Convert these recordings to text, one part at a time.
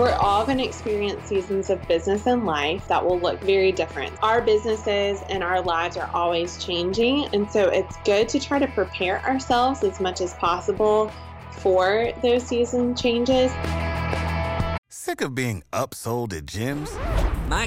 We're all going to experience seasons of business and life that will look very different. Our businesses and our lives are always changing, and so it's good to try to prepare ourselves as much as possible for those season changes. Sick of being upsold at gyms? My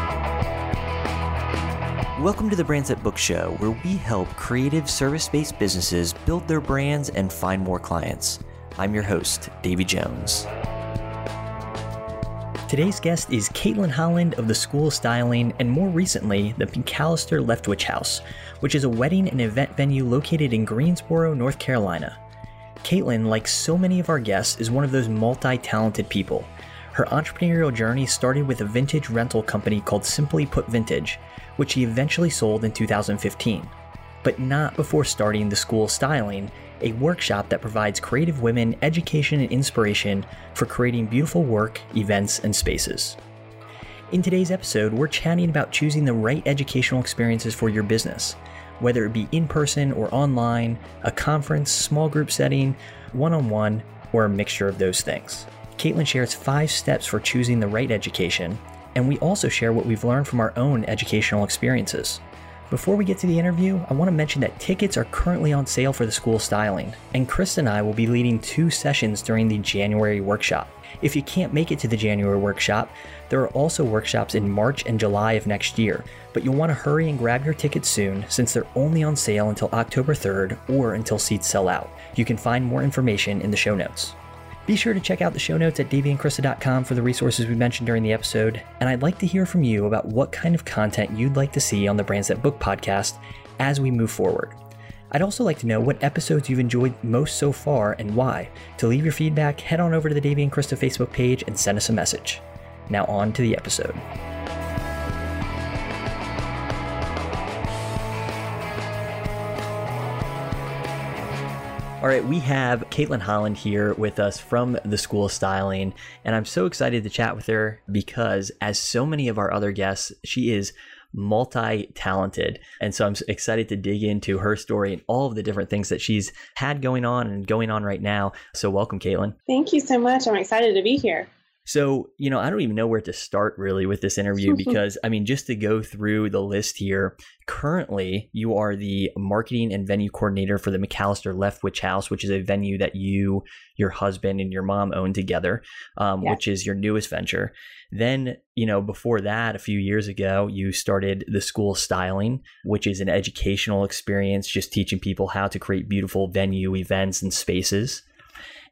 Welcome to the Brands That Book Show, where we help creative service based businesses build their brands and find more clients. I'm your host, Davey Jones. Today's guest is Caitlin Holland of the School of Styling and more recently, the McAllister Leftwich House, which is a wedding and event venue located in Greensboro, North Carolina. Caitlin, like so many of our guests, is one of those multi talented people. Her entrepreneurial journey started with a vintage rental company called Simply Put Vintage, which she eventually sold in 2015. But not before starting the School Styling, a workshop that provides creative women education and inspiration for creating beautiful work, events, and spaces. In today's episode, we're chatting about choosing the right educational experiences for your business, whether it be in person or online, a conference, small group setting, one on one, or a mixture of those things. Caitlin shares five steps for choosing the right education, and we also share what we've learned from our own educational experiences. Before we get to the interview, I want to mention that tickets are currently on sale for the School Styling, and Krista and I will be leading two sessions during the January workshop. If you can't make it to the January workshop, there are also workshops in March and July of next year, but you'll want to hurry and grab your tickets soon since they're only on sale until October 3rd or until seats sell out. You can find more information in the show notes. Be sure to check out the show notes at daveyandkrista.com for the resources we mentioned during the episode, and I'd like to hear from you about what kind of content you'd like to see on the Brands That Book podcast as we move forward. I'd also like to know what episodes you've enjoyed most so far and why. To leave your feedback, head on over to the Davey and Krista Facebook page and send us a message. Now on to the episode. All right, we have Caitlin Holland here with us from the School of Styling, and I'm so excited to chat with her because, as so many of our other guests, she is multi talented. And so I'm excited to dig into her story and all of the different things that she's had going on and going on right now. So, welcome, Caitlin. Thank you so much. I'm excited to be here. So, you know, I don't even know where to start really with this interview because, I mean, just to go through the list here, currently you are the marketing and venue coordinator for the McAllister Leftwich House, which is a venue that you, your husband, and your mom own together, um, which is your newest venture. Then, you know, before that, a few years ago, you started the School Styling, which is an educational experience, just teaching people how to create beautiful venue events and spaces.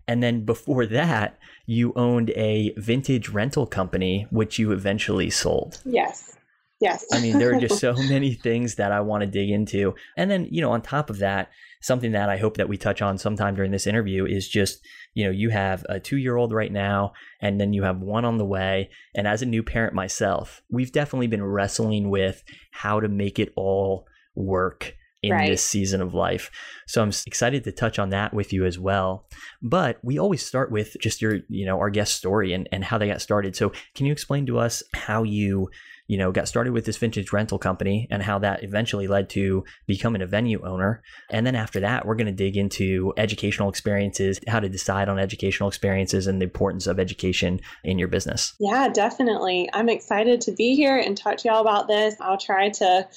And then before that, you owned a vintage rental company, which you eventually sold. Yes. Yes. I mean, there are just so many things that I want to dig into. And then, you know, on top of that, something that I hope that we touch on sometime during this interview is just, you know, you have a two year old right now, and then you have one on the way. And as a new parent myself, we've definitely been wrestling with how to make it all work in right. this season of life. So I'm excited to touch on that with you as well. But we always start with just your, you know, our guest story and, and how they got started. So can you explain to us how you, you know, got started with this vintage rental company and how that eventually led to becoming a venue owner? And then after that, we're going to dig into educational experiences, how to decide on educational experiences and the importance of education in your business. Yeah, definitely. I'm excited to be here and talk to y'all about this. I'll try to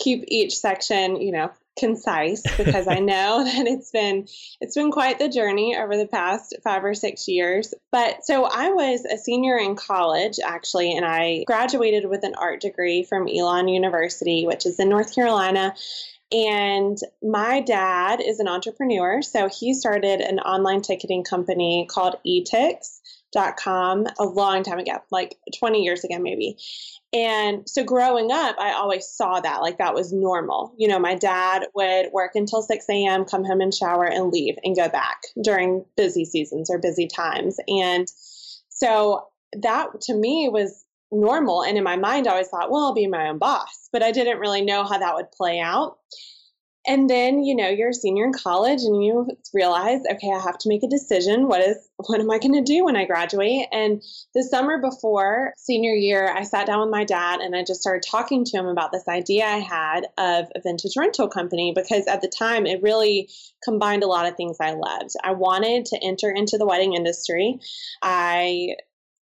keep each section, you know, concise because I know that it's been it's been quite the journey over the past 5 or 6 years. But so I was a senior in college actually and I graduated with an art degree from Elon University, which is in North Carolina. And my dad is an entrepreneur, so he started an online ticketing company called etix.com a long time ago, like 20 years ago maybe. And so growing up, I always saw that like that was normal. You know, my dad would work until 6 a.m., come home and shower and leave and go back during busy seasons or busy times. And so that to me was normal. And in my mind, I always thought, well, I'll be my own boss. But I didn't really know how that would play out. And then, you know, you're a senior in college and you realize, okay, I have to make a decision. What is what am I going to do when I graduate? And the summer before senior year, I sat down with my dad and I just started talking to him about this idea I had of a vintage rental company because at the time it really combined a lot of things I loved. I wanted to enter into the wedding industry. I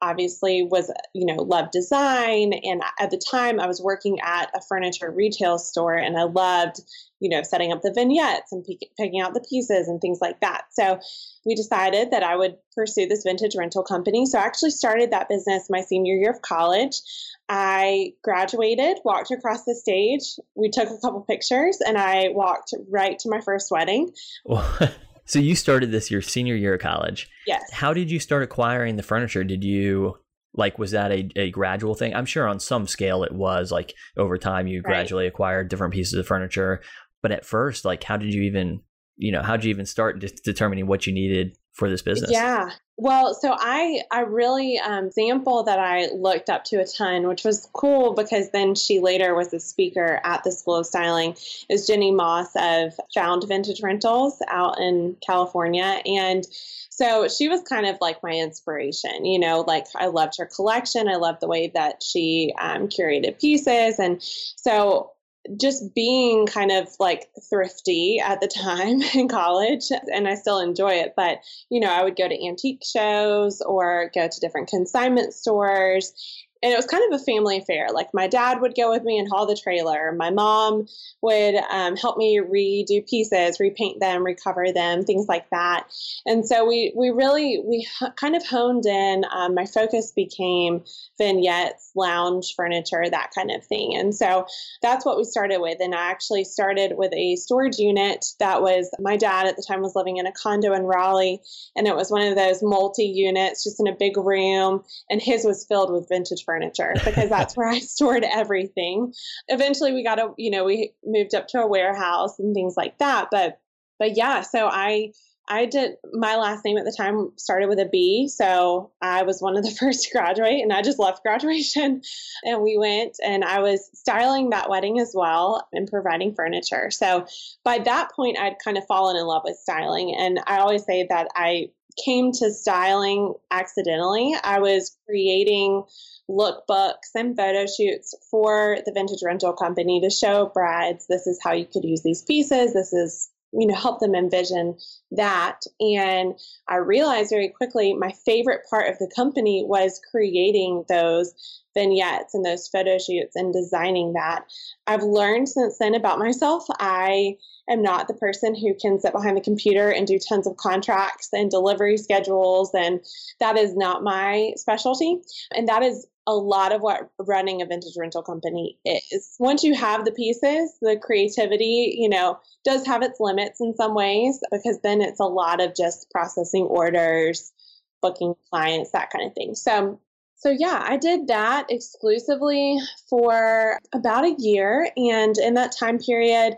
obviously was you know loved design and at the time i was working at a furniture retail store and i loved you know setting up the vignettes and p- picking out the pieces and things like that. So we decided that i would pursue this vintage rental company. So i actually started that business my senior year of college. I graduated walked across the stage. We took a couple pictures and i walked right to my first wedding So you started this your senior year of college. Yes. How did you start acquiring the furniture? Did you like was that a, a gradual thing? I'm sure on some scale it was like over time you gradually acquired different pieces of furniture. But at first, like how did you even you know, how did you even start determining what you needed for this business? Yeah. Well, so I I really um, example that I looked up to a ton, which was cool because then she later was a speaker at the School of Styling. Is Jenny Moss of Found Vintage Rentals out in California, and so she was kind of like my inspiration. You know, like I loved her collection. I loved the way that she um, curated pieces, and so just being kind of like thrifty at the time in college and I still enjoy it but you know I would go to antique shows or go to different consignment stores and it was kind of a family affair. Like my dad would go with me and haul the trailer. My mom would um, help me redo pieces, repaint them, recover them, things like that. And so we we really we kind of honed in. Um, my focus became vignettes, lounge furniture, that kind of thing. And so that's what we started with. And I actually started with a storage unit that was my dad at the time was living in a condo in Raleigh, and it was one of those multi units, just in a big room, and his was filled with vintage furniture furniture because that's where I stored everything. Eventually we got a, you know, we moved up to a warehouse and things like that. But, but yeah, so I, I did my last name at the time started with a B, so I was one of the first to graduate and I just left graduation and we went and I was styling that wedding as well and providing furniture. So by that point I'd kind of fallen in love with styling and I always say that I came to styling accidentally. I was creating lookbooks and photo shoots for the vintage rental company to show brides this is how you could use these pieces. This is you know help them envision that. And i realized very quickly my favorite part of the company was creating those vignettes and those photo shoots and designing that. I've learned since then about myself. I am not the person who can sit behind the computer and do tons of contracts and delivery schedules and that is not my specialty. And that is a lot of what running a vintage rental company is. Once you have the pieces, the creativity, you know, does have its limits in some ways because then it's a lot of just processing orders, booking clients, that kind of thing. So so yeah, I did that exclusively for about a year and in that time period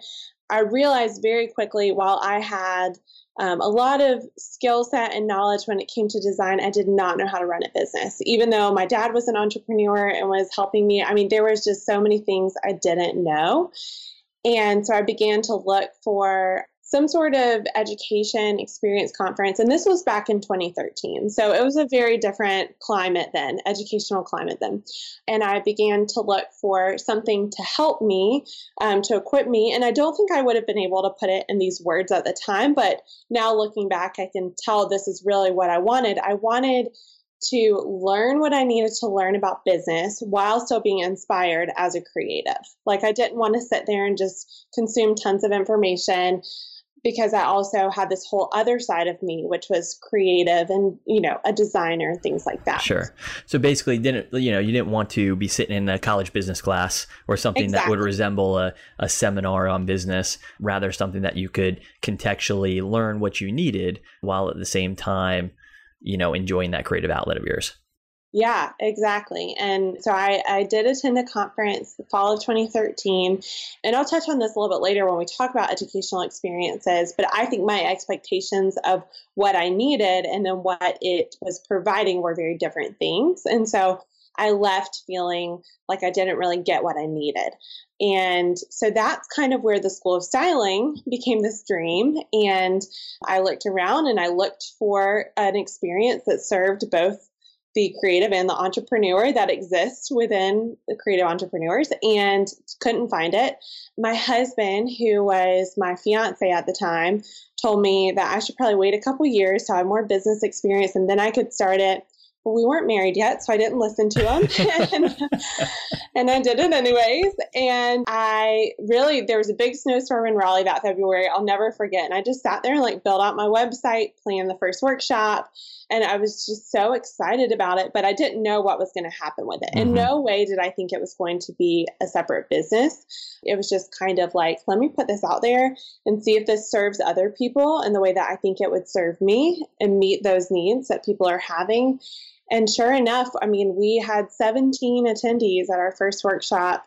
I realized very quickly while I had um, a lot of skill set and knowledge when it came to design. I did not know how to run a business, even though my dad was an entrepreneur and was helping me. I mean, there was just so many things I didn't know. And so I began to look for some sort of education experience conference. And this was back in 2013. So it was a very different climate then, educational climate then. And I began to look for something to help me, um, to equip me. And I don't think I would have been able to put it in these words at the time, but now looking back, I can tell this is really what I wanted. I wanted to learn what I needed to learn about business while still being inspired as a creative. Like, I didn't want to sit there and just consume tons of information because I also had this whole other side of me, which was creative and, you know, a designer, and things like that. Sure. So basically, didn't, you know, you didn't want to be sitting in a college business class or something exactly. that would resemble a, a seminar on business, rather something that you could contextually learn what you needed while at the same time, you know, enjoying that creative outlet of yours. Yeah, exactly. And so I, I did attend a conference the fall of 2013. And I'll touch on this a little bit later when we talk about educational experiences. But I think my expectations of what I needed and then what it was providing were very different things. And so I left feeling like I didn't really get what I needed. And so that's kind of where the School of Styling became this dream. And I looked around and I looked for an experience that served both the creative and the entrepreneur that exists within the creative entrepreneurs and couldn't find it. My husband, who was my fiance at the time, told me that I should probably wait a couple years to have more business experience and then I could start it we weren't married yet, so I didn't listen to him. and, and I did it anyways. And I really, there was a big snowstorm in Raleigh that February. I'll never forget. And I just sat there and like built out my website, planned the first workshop. And I was just so excited about it, but I didn't know what was going to happen with it. Mm-hmm. In no way did I think it was going to be a separate business. It was just kind of like, let me put this out there and see if this serves other people in the way that I think it would serve me and meet those needs that people are having. And sure enough, I mean, we had 17 attendees at our first workshop,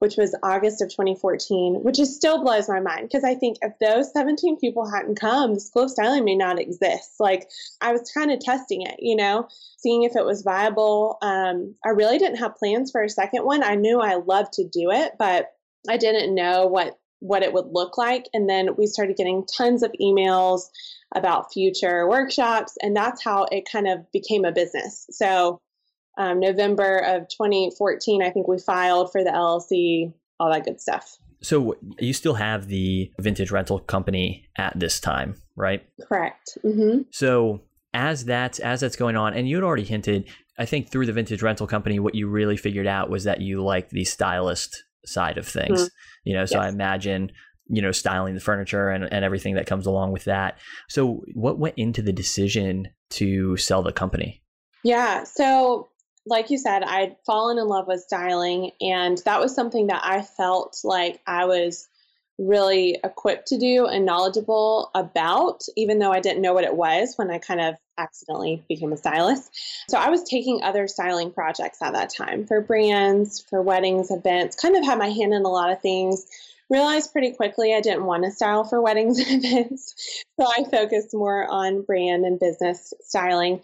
which was August of 2014, which just still blows my mind because I think if those 17 people hadn't come, the School of Styling may not exist. Like I was kind of testing it, you know, seeing if it was viable. Um, I really didn't have plans for a second one. I knew I loved to do it, but I didn't know what what it would look like. And then we started getting tons of emails about future workshops. And that's how it kind of became a business. So, um, November of 2014, I think we filed for the LLC, all that good stuff. So, you still have the vintage rental company at this time, right? Correct. Mm-hmm. So, as that's as that's going on, and you had already hinted, I think through the vintage rental company, what you really figured out was that you liked the stylist side of things. Mm-hmm. You know, so yes. I imagine you know, styling the furniture and, and everything that comes along with that. So, what went into the decision to sell the company? Yeah. So, like you said, I'd fallen in love with styling, and that was something that I felt like I was really equipped to do and knowledgeable about, even though I didn't know what it was when I kind of accidentally became a stylist. So I was taking other styling projects at that time for brands, for weddings, events, kind of had my hand in a lot of things realized pretty quickly I didn't want to style for weddings and events. So I focused more on brand and business styling.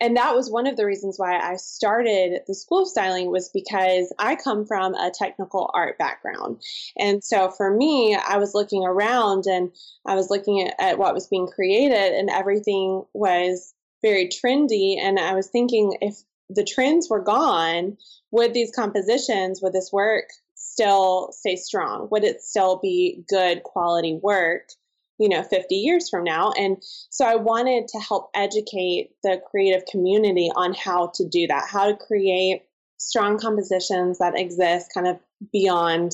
And that was one of the reasons why I started the school of styling was because I come from a technical art background. And so for me, I was looking around and I was looking at, at what was being created and everything was very trendy. And I was thinking if the trends were gone, would these compositions, would this work still stay strong? Would it still be good quality work, you know, 50 years from now? And so I wanted to help educate the creative community on how to do that, how to create strong compositions that exist kind of beyond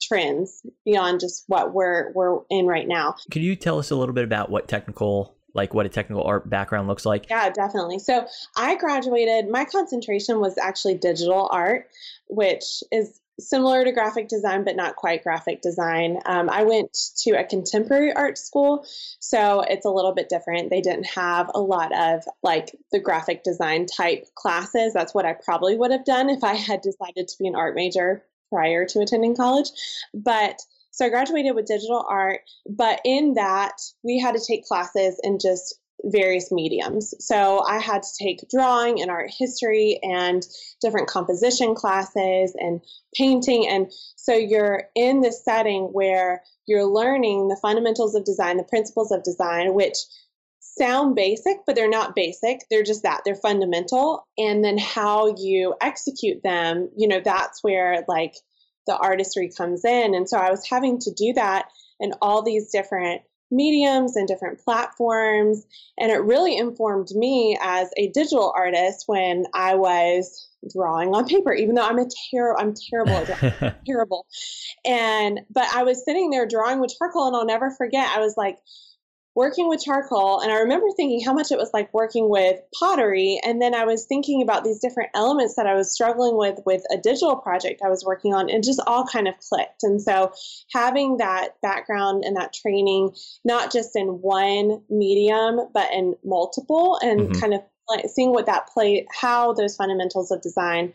trends, beyond just what we're we're in right now. Can you tell us a little bit about what technical like what a technical art background looks like? Yeah, definitely. So I graduated, my concentration was actually digital art, which is similar to graphic design, but not quite graphic design. Um, I went to a contemporary art school, so it's a little bit different. They didn't have a lot of like the graphic design type classes. That's what I probably would have done if I had decided to be an art major prior to attending college. But so I graduated with digital art, but in that we had to take classes and just various mediums. So I had to take drawing and art history and different composition classes and painting. And so you're in this setting where you're learning the fundamentals of design, the principles of design, which sound basic, but they're not basic. They're just that. They're fundamental. And then how you execute them, you know, that's where like the artistry comes in. And so I was having to do that in all these different mediums and different platforms. And it really informed me as a digital artist when I was drawing on paper, even though I'm a terrible, I'm terrible at terrible. And, but I was sitting there drawing with charcoal and I'll never forget, I was like, working with charcoal and i remember thinking how much it was like working with pottery and then i was thinking about these different elements that i was struggling with with a digital project i was working on and just all kind of clicked. And so having that background and that training not just in one medium but in multiple and mm-hmm. kind of like seeing what that play how those fundamentals of design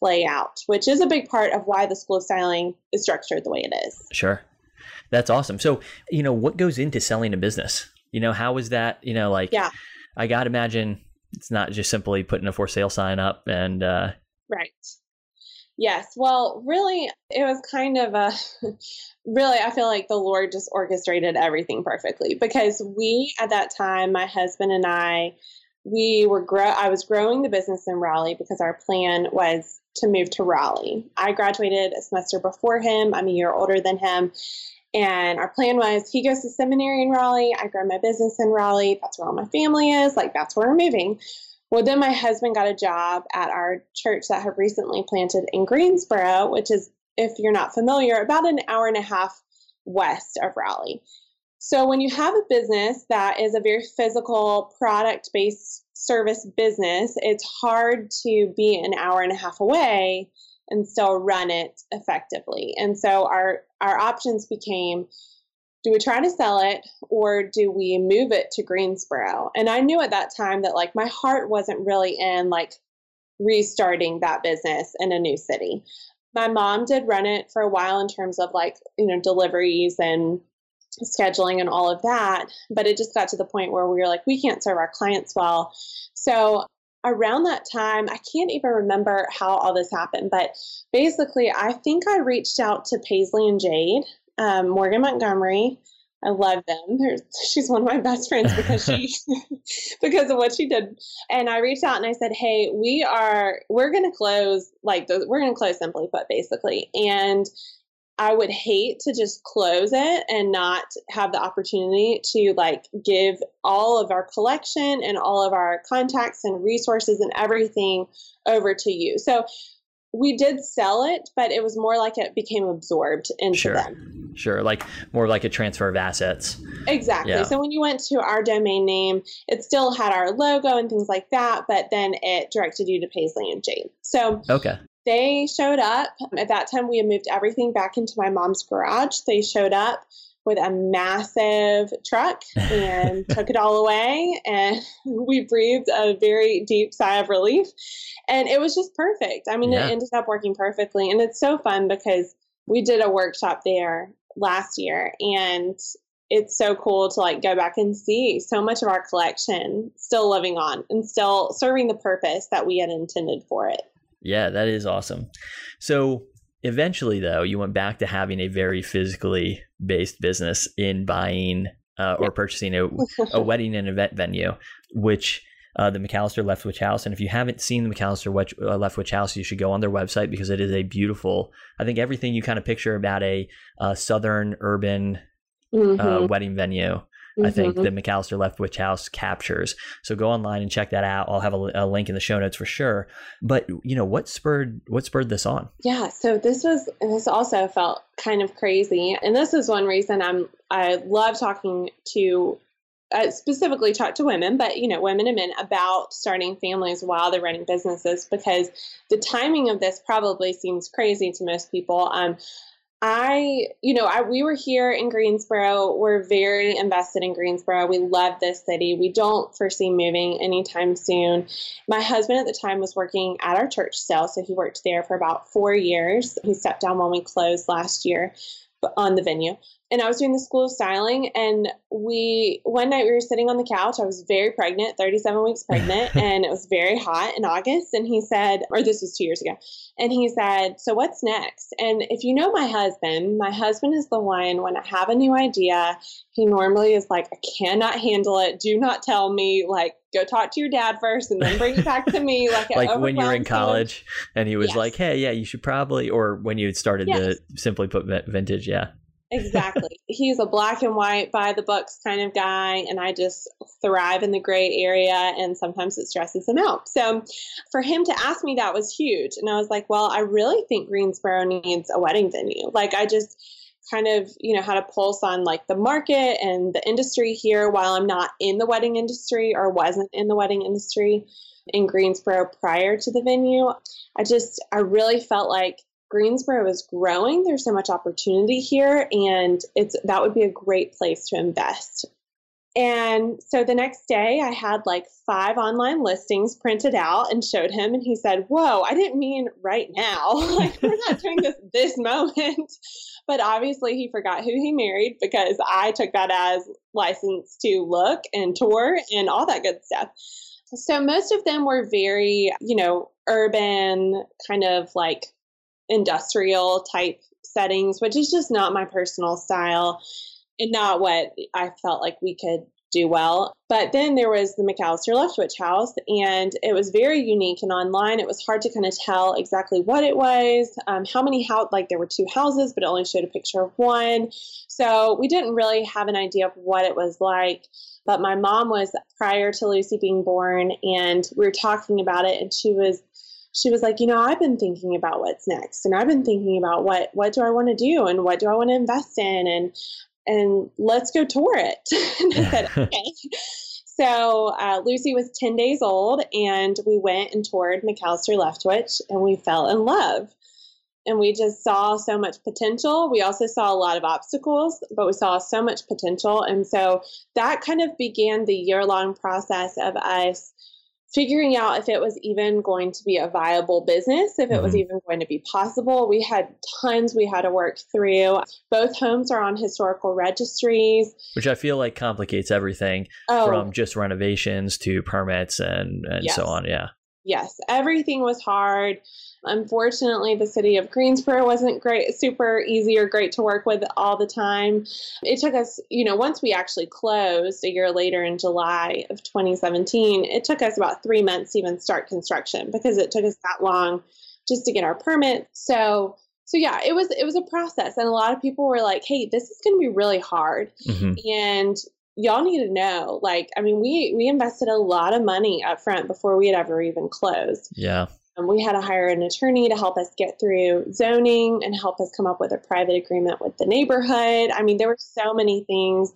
play out which is a big part of why the school of styling is structured the way it is. Sure that's awesome. So, you know, what goes into selling a business? You know, how is that, you know, like, yeah. I got to imagine it's not just simply putting a for sale sign up and, uh, Right. Yes. Well, really, it was kind of a really, I feel like the Lord just orchestrated everything perfectly because we, at that time, my husband and I, we were grow I was growing the business in Raleigh because our plan was to move to Raleigh. I graduated a semester before him. I'm a year older than him. And our plan was he goes to seminary in Raleigh, I grow my business in Raleigh. That's where all my family is. Like that's where we're moving. Well, then my husband got a job at our church that had recently planted in Greensboro, which is, if you're not familiar, about an hour and a half west of Raleigh. So when you have a business that is a very physical, product based service business, it's hard to be an hour and a half away and still run it effectively. And so our our options became do we try to sell it or do we move it to Greensboro? And I knew at that time that like my heart wasn't really in like restarting that business in a new city. My mom did run it for a while in terms of like, you know, deliveries and scheduling and all of that, but it just got to the point where we were like we can't serve our clients well. So around that time, I can't even remember how all this happened, but basically, I think I reached out to Paisley and Jade um, Morgan Montgomery. I love them. They're, she's one of my best friends because she because of what she did. And I reached out and I said, "Hey, we are we're going to close like the, we're going to close Simply Put basically." And I would hate to just close it and not have the opportunity to like give all of our collection and all of our contacts and resources and everything over to you. So we did sell it, but it was more like it became absorbed into sure. them. Sure, like more like a transfer of assets. Exactly. Yeah. So when you went to our domain name, it still had our logo and things like that, but then it directed you to Paisley and Jade. So okay. They showed up. At that time, we had moved everything back into my mom's garage. They showed up with a massive truck and took it all away. And we breathed a very deep sigh of relief. And it was just perfect. I mean, yeah. it ended up working perfectly. And it's so fun because we did a workshop there last year and it's so cool to like go back and see so much of our collection still living on and still serving the purpose that we had intended for it. Yeah, that is awesome. So eventually, though, you went back to having a very physically based business in buying uh, or purchasing a, a wedding and event venue, which uh, the McAllister Leftwich House. And if you haven't seen the McAllister uh, Leftwich House, you should go on their website because it is a beautiful. I think everything you kind of picture about a uh, southern urban uh, mm-hmm. wedding venue Mm-hmm. I think mm-hmm. the McAllister Leftwich House captures. So go online and check that out. I'll have a, a, link in the show notes for sure. But you know what spurred what spurred this on? Yeah, so this was this also felt kind of crazy, and this is one reason I'm I love talking to uh, specifically talk to women, but you know, women and men about starting families while they're running businesses because the timing of this probably seems crazy to most people. Um, I, you know, I, we were here in Greensboro. We're very invested in Greensboro. We love this city. We don't foresee moving anytime soon. My husband at the time was working at our church still, so he worked there for about four years. He stepped down when we closed last year on the venue and I was doing the school of styling. And we, one night we were sitting on the couch. I was very pregnant, 37 weeks pregnant, and it was very hot in August. And he said, or this was two years ago, and he said, So what's next? And if you know my husband, my husband is the one when I have a new idea, he normally is like, I cannot handle it. Do not tell me. Like, go talk to your dad first and then bring it back to me. Like, like when you were in college him. and he was yes. like, Hey, yeah, you should probably, or when you had started yes. to simply put vintage. Yeah. Exactly. He's a black and white, by the books kind of guy, and I just thrive in the gray area, and sometimes it stresses him out. So for him to ask me that was huge. And I was like, well, I really think Greensboro needs a wedding venue. Like, I just kind of, you know, had a pulse on like the market and the industry here while I'm not in the wedding industry or wasn't in the wedding industry in Greensboro prior to the venue. I just, I really felt like Greensboro is growing. There's so much opportunity here, and it's that would be a great place to invest. And so the next day, I had like five online listings printed out and showed him, and he said, "Whoa, I didn't mean right now. like we're not doing this this moment." But obviously, he forgot who he married because I took that as license to look and tour and all that good stuff. So most of them were very, you know, urban kind of like industrial type settings, which is just not my personal style and not what I felt like we could do well. But then there was the McAllister Leftwich house, and it was very unique. And online, it was hard to kind of tell exactly what it was, um, how many house like there were two houses, but it only showed a picture of one. So we didn't really have an idea of what it was like. But my mom was prior to Lucy being born, and we were talking about it, and she was she was like, you know, I've been thinking about what's next, and I've been thinking about what what do I want to do, and what do I want to invest in, and and let's go tour it. and I said, okay. So uh, Lucy was 10 days old, and we went and toured McAllister Leftwich, and we fell in love. And we just saw so much potential. We also saw a lot of obstacles, but we saw so much potential. And so that kind of began the year long process of us figuring out if it was even going to be a viable business, if it mm-hmm. was even going to be possible. We had tons we had to work through. Both homes are on historical registries, which I feel like complicates everything oh. from just renovations to permits and, and yes. so on. Yeah. Yes, everything was hard. Unfortunately, the city of Greensboro wasn't great, super easy or great to work with all the time. It took us, you know, once we actually closed a year later in July of 2017, it took us about three months to even start construction because it took us that long just to get our permit. So, so yeah, it was it was a process, and a lot of people were like, "Hey, this is going to be really hard," mm-hmm. and y'all need to know like i mean we we invested a lot of money up front before we had ever even closed yeah um, we had to hire an attorney to help us get through zoning and help us come up with a private agreement with the neighborhood. I mean, there were so many things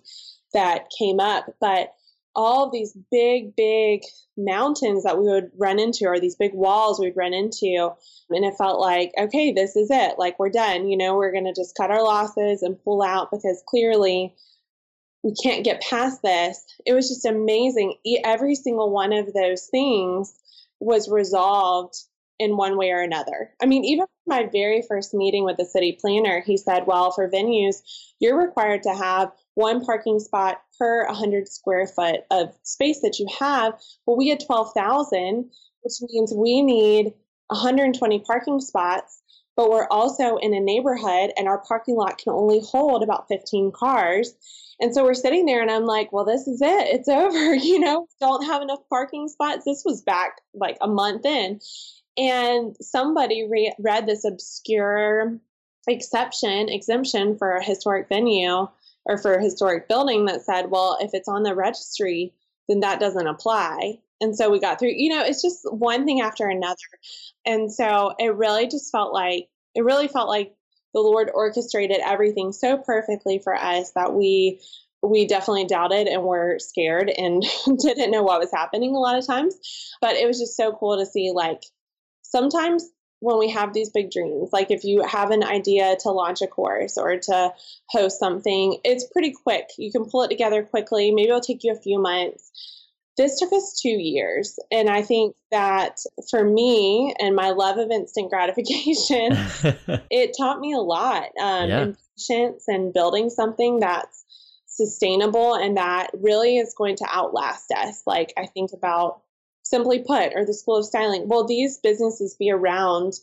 that came up, but all of these big, big mountains that we would run into, or these big walls we'd run into, and it felt like, okay, this is it. Like, we're done. You know, we're going to just cut our losses and pull out because clearly we can't get past this. It was just amazing. Every single one of those things was resolved in one way or another. I mean, even my very first meeting with the city planner, he said, well, for venues, you're required to have one parking spot per 100 square foot of space that you have. Well, we had 12,000, which means we need 120 parking spots, but we're also in a neighborhood and our parking lot can only hold about 15 cars. And so we're sitting there and I'm like, well, this is it. It's over. You know, don't have enough parking spots. This was back like a month in. And somebody re- read this obscure exception, exemption for a historic venue or for a historic building that said, well, if it's on the registry, then that doesn't apply. And so we got through, you know, it's just one thing after another. And so it really just felt like, it really felt like the Lord orchestrated everything so perfectly for us that we we definitely doubted and were scared and didn't know what was happening a lot of times. But it was just so cool to see like sometimes when we have these big dreams, like if you have an idea to launch a course or to host something, it's pretty quick. You can pull it together quickly. Maybe it'll take you a few months. This took us two years. And I think that for me and my love of instant gratification, it taught me a lot. Um, yeah. patience and building something that's sustainable and that really is going to outlast us. Like I think about Simply Put or the School of Styling. Will these businesses be around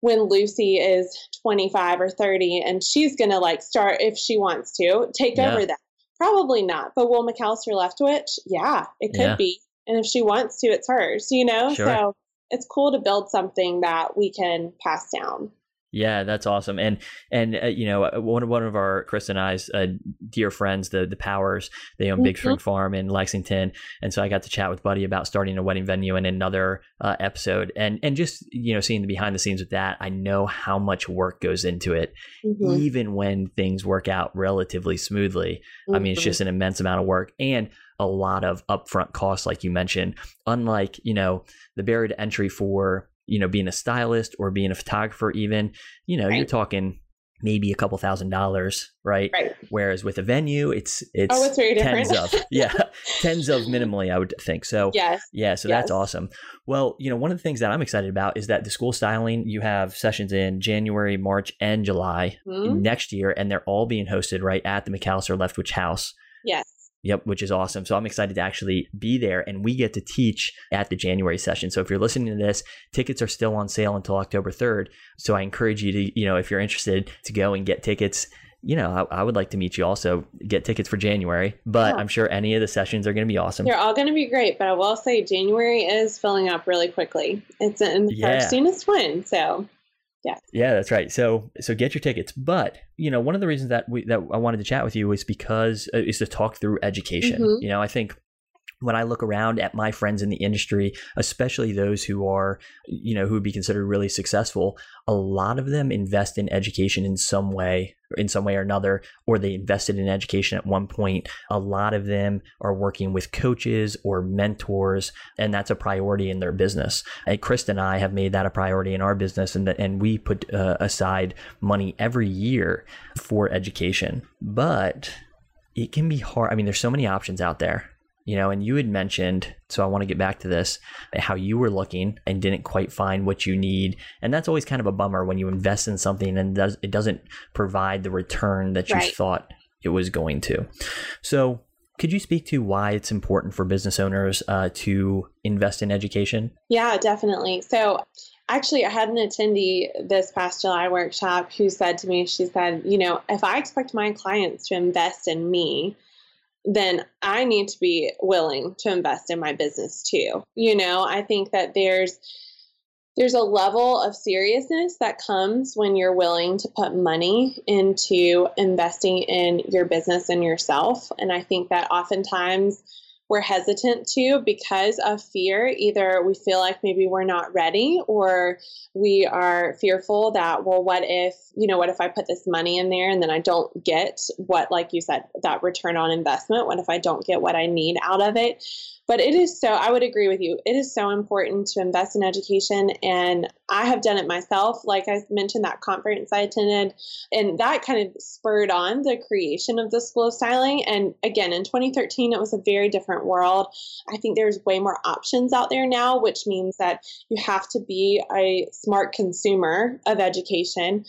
when Lucy is 25 or 30 and she's going to like start, if she wants to, take yeah. over that? Probably not. But will McAllister Leftwich? Yeah, it could yeah. be. And if she wants to, it's hers, you know? Sure. So it's cool to build something that we can pass down. Yeah, that's awesome. And and uh, you know, uh, one one of our Krista and I's uh, dear friends, the the Powers, they own Big mm-hmm. Spring Farm in Lexington, and so I got to chat with Buddy about starting a wedding venue in another uh, episode, and and just you know, seeing the behind the scenes with that, I know how much work goes into it, mm-hmm. even when things work out relatively smoothly. Mm-hmm. I mean, it's mm-hmm. just an immense amount of work and a lot of upfront costs, like you mentioned. Unlike you know the barrier to entry for you know, being a stylist or being a photographer, even, you know, right. you're talking maybe a couple thousand dollars, right? Right. Whereas with a venue, it's it's, oh, it's tens of yeah, tens of minimally, I would think. So yes, yeah, so yes. that's awesome. Well, you know, one of the things that I'm excited about is that the school styling you have sessions in January, March, and July mm-hmm. next year, and they're all being hosted right at the McAllister Leftwich House. Yes. Yep, which is awesome. So I'm excited to actually be there and we get to teach at the January session. So if you're listening to this, tickets are still on sale until October 3rd. So I encourage you to, you know, if you're interested to go and get tickets. You know, I, I would like to meet you also, get tickets for January, but Yeah. I'm sure any of the sessions are going to be awesome. They're all going to be great, but I will say January is filling up really quickly. It's in Yeah. our soonest one. So, Yeah, that's right. So so get your tickets. But you know, one of the reasons that we that I wanted to chat with you is because uh, is to talk through education. Mhm. You know, I think when I look around at my friends in the industry, especially those who are, you know, who would be considered really successful, a lot of them invest in education in some way, in some way or another, or they invested in education at one point. A lot of them are working with coaches or mentors, and that's a priority in their business. And Krista and I have made that a priority in our business, and and we put uh, aside money every year for education. But it can be hard. I mean, there's so many options out there you know and you had mentioned so i want to get back to this how you were looking and didn't quite find what you need and that's always kind of a bummer when you invest in something and does it doesn't provide the return that you Right. thought it was going to so could you speak to why it's important for business owners uh, to invest in education yeah, definitely. So, actually, I had an attendee this past July workshop who said to me, she said, you know, if I expect my clients to invest in me, then I need to be willing to invest in my business too. You know, I think that there's there's a level of seriousness that comes when you're willing to put money into investing in your business and yourself. And I think that oftentimes we're hesitant to because of fear. Either we feel like maybe we're not ready or we are fearful that, well, what if, you know, what if I put this money in there and then I don't get what, like you said, that return on investment? What if I don't get what I need out of it? But it is so, I would agree with you. It is so important to invest in education. And I have done it myself. Like I mentioned, that conference I attended, and that kind of spurred on the creation of the School of Styling. And again, in 2013, it was a very different world. I think there's way more options out there now, which means that you have to be a smart consumer of education.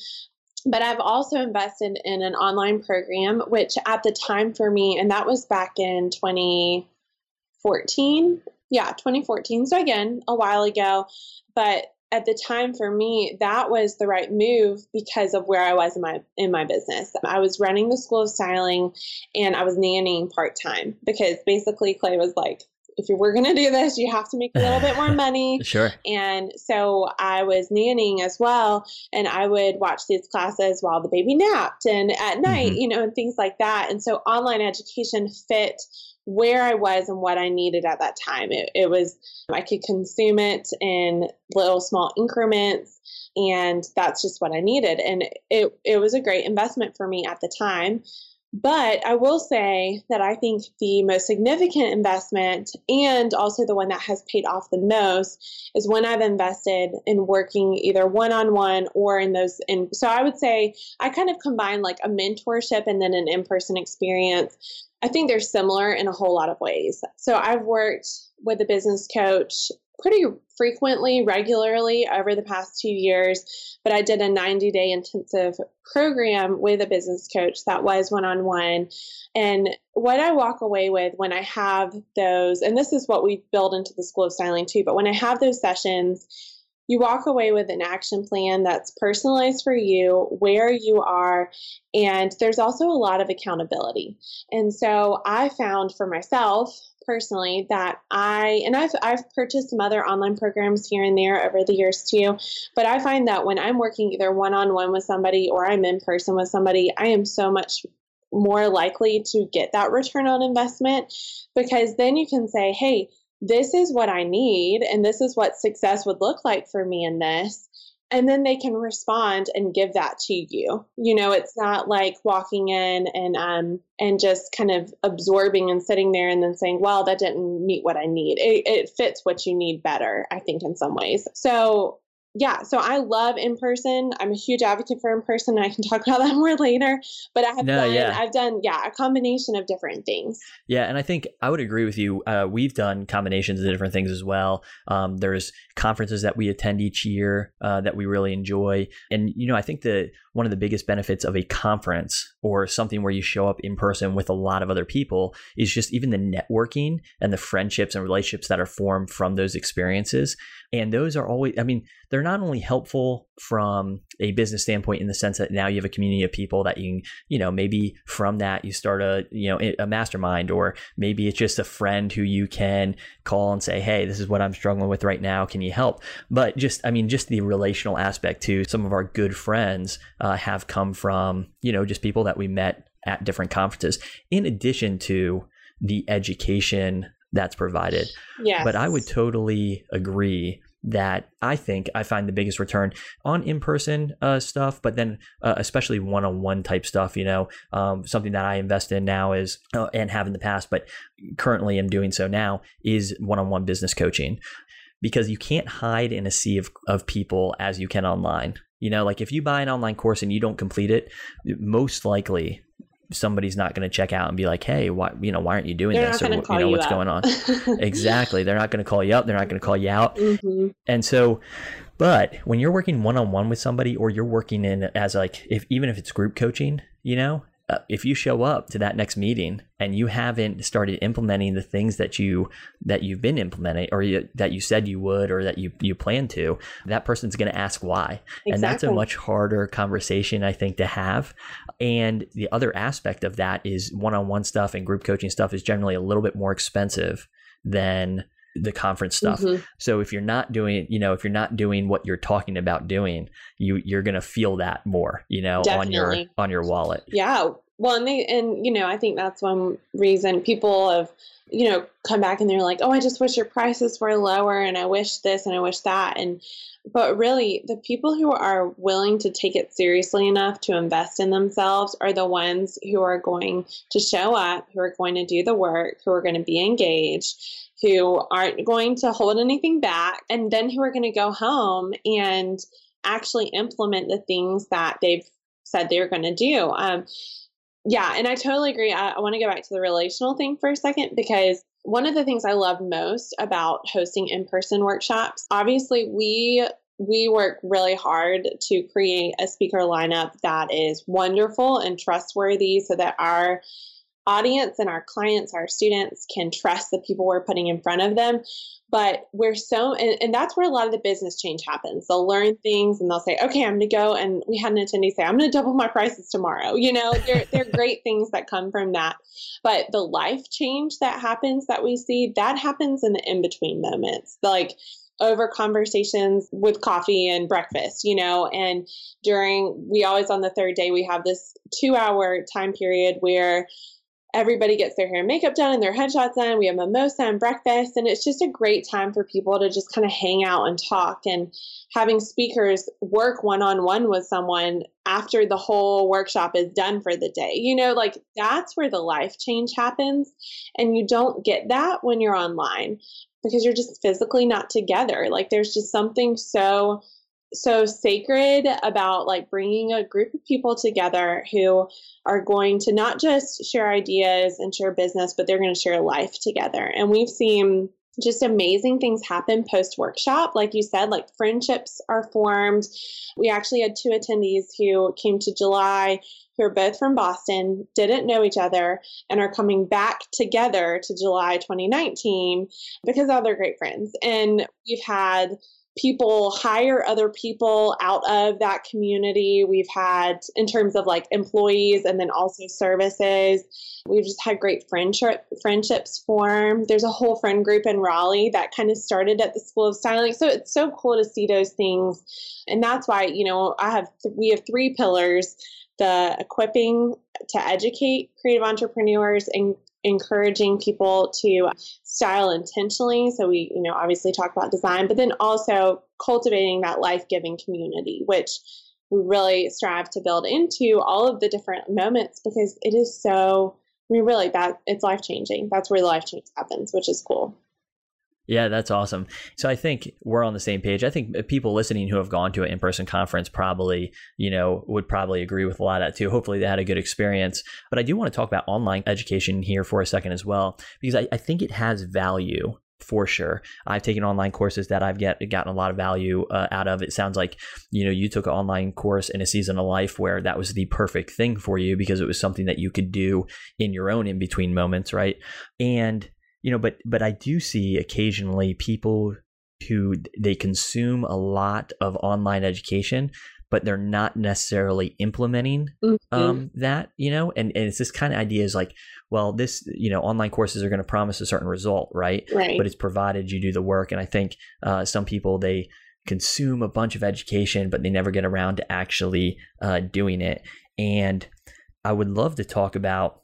But I've also invested in an online program, which at the time for me, and that was back in 2014. Yeah, 2014. So again, a while ago. But at the time for me, that was the right move because of where I was in my in my business. I was running the school of styling and I was nannying part time because basically Clay was like, if you were gonna do this, you have to make a little bit more money. sure And so I was nannying as well, and I would watch these classes while the baby napped and at night, Mhm. you know, and things like that. And so online education fit where I was and what I needed at that time. It, it was, I could consume it in little small increments, and that's just what I needed. And it, it was a great investment for me at the time. But I will say that I think the most significant investment and also the one that has paid off the most is when I've invested in working either one on one or in those. And so I would say I kind of combine like a mentorship and then an in person experience. I think they're similar in a whole lot of ways. So I've worked with a business coach pretty frequently, regularly over the past two years, but I did a 90 day intensive program with a business coach that was one on one. And what I walk away with when I have those, and this is what we build into the School of Styling too, but when I have those sessions, you walk away with an action plan that's personalized for you, where you are, and there's also a lot of accountability. And so I found for myself personally that I and I've I've purchased some other online programs here and there over the years too, but I find that when I'm working either one-on-one with somebody or I'm in person with somebody, I am so much more likely to get that return on investment because then you can say, "Hey, this is what I need and this is what success would look like for me in this." And then they can respond and give that to you. You know, it's not like walking in and um and just kind of absorbing and sitting there and then saying, "Well, that didn't meet what I need." It, it fits what you need better, I think, in some ways. So yeah, so I love in person. I'm a huge advocate for in person. and I can talk about that more later. But I have No, done, yeah. I've done, yeah, a combination of different things. Yeah, and I think I would agree with you. Uh, we've done combinations of different things as well. Um, there's conferences that we attend each year uh, that we really enjoy, and you know, I think the one of the biggest benefits of a conference or something where you show up in person with a lot of other people is just even the networking and the friendships and relationships that are formed from those experiences. And those are always, I mean, they're not only helpful from a business standpoint in the sense that now you have a community of people that you can, you know, maybe from that you start a, you know, a mastermind, or maybe it's just a friend who you can call and say, hey, this is what I'm struggling with right now. Can you help? But just, I mean, just the relational aspect too. Some of our good friends uh, have come from, you know, just people that we met at different conferences, in addition to the education that's provided. Yes. But I would totally agree that I think I find the biggest return on in person uh, stuff, but then uh, especially one on one type stuff. You know, um, something that I invest in now is uh, and have in the past, but currently am doing so now is one on one business coaching because you can't hide in a sea of, of people as you can online. You know, like if you buy an online course and you don't complete it, most likely somebody's not going to check out and be like, "Hey, why you know why aren't you doing They're this?" or you know you what's up. going on. exactly, they're not going to call you up. They're not going to call you out. hmm And so, but when you're working one on one with somebody, or you're working in as like if even if it's group coaching, you know, uh, if you show up to that next meeting and you haven't started implementing the things that you that you've been implementing or you, that you said you would or that you you plan to, that person's going to ask why, and that's a much harder conversation I think to have. And the other aspect of that is one on one stuff and group coaching stuff is generally a little bit more expensive than the conference stuff. Mhm. So if you're not doing, you know, if you're not doing what you're talking about doing, you you're gonna feel that more, you know, on your on your wallet. Yeah. Well, and they, and you know, I think that's one reason people have, you know, come back and they're like, oh, I just wish your prices were lower and I wish this and I wish that. And, but really, the people who are willing to take it seriously enough to invest in themselves are the ones who are going to show up, who are going to do the work, who are going to be engaged, who aren't going to hold anything back, and then who are going to go home and actually implement the things that they've said they're going to do. Um, yeah, and I totally agree. I, I want to go back to the relational thing for a second because one of the things I love most about hosting in-person workshops, obviously we we work really hard to create a speaker lineup that is wonderful and trustworthy so that our audience and our clients, our students can trust the people we're putting in front of them. But we're so, and, and that's where a lot of the business change happens. They'll learn things and they'll say, okay, I'm going to go. And we had an attendee say, I'm going to double my prices tomorrow. You know, there, there are great things that come from that. But the life change that happens that we see, that happens in the in between moments. Like, over conversations with coffee and breakfast, you know, and during, we always on the third day, we have this two hour time period where everybody gets their hair and makeup done and their headshots done. We have mimosa and breakfast, and it's just a great time for people to just kind of hang out and talk. And having speakers work one on one with someone after the whole workshop is done for the day, you know, like that's where the life change happens. And you don't get that when you're online because you're just physically not together. Like there's just something so so sacred about like bringing a group of people together who are going to not just share ideas and share business, but they're going to share life together. And we've seen just amazing things happen post workshop. Like you said, like friendships are formed. We actually had two attendees who came to July who are both from Boston, didn't know each other, and are coming back together to July 2019 because now they're great friends. And we've had people hire other people out of that community. We've had, in terms of like employees and then also services, we've just had great friendship friendships form. There's a whole friend group in Raleigh that kind of started at the School of Styling. So it's so cool to see those things. And that's why, you know, I have, th- we have three pillars the equipping to educate creative entrepreneurs and encouraging people to style intentionally. So we you know obviously talk about design but then also cultivating that life-giving community which we really strive to build into all of the different moments because it is so i mean really that it's life changing that's where the life change happens which is cool Yeah, that's awesome. So I think we're on the same page. I think people listening who have gone to an in-person conference probably, you know, would probably agree with a lot of that too. Hopefully they had a good experience. But I do want to talk about online education here for a second as well, because I, I think it has value for sure. I've taken online courses that I've get gotten a lot of value uh, out of. It sounds like you know you took an online course in a season of life where that was the perfect thing for you because it was something that you could do in your own in between moments, right? And you know, but but I do see occasionally people who they consume a lot of online education but they're not necessarily implementing mm-hmm. um, that, you know, and, and it's this kind of idea is like, well, this, you know, online courses are going to promise a certain result, right? Right. But it's provided you do the work. And I think uh, some people, they consume a bunch of education, but they never get around to actually uh, doing it. And I would love to talk about,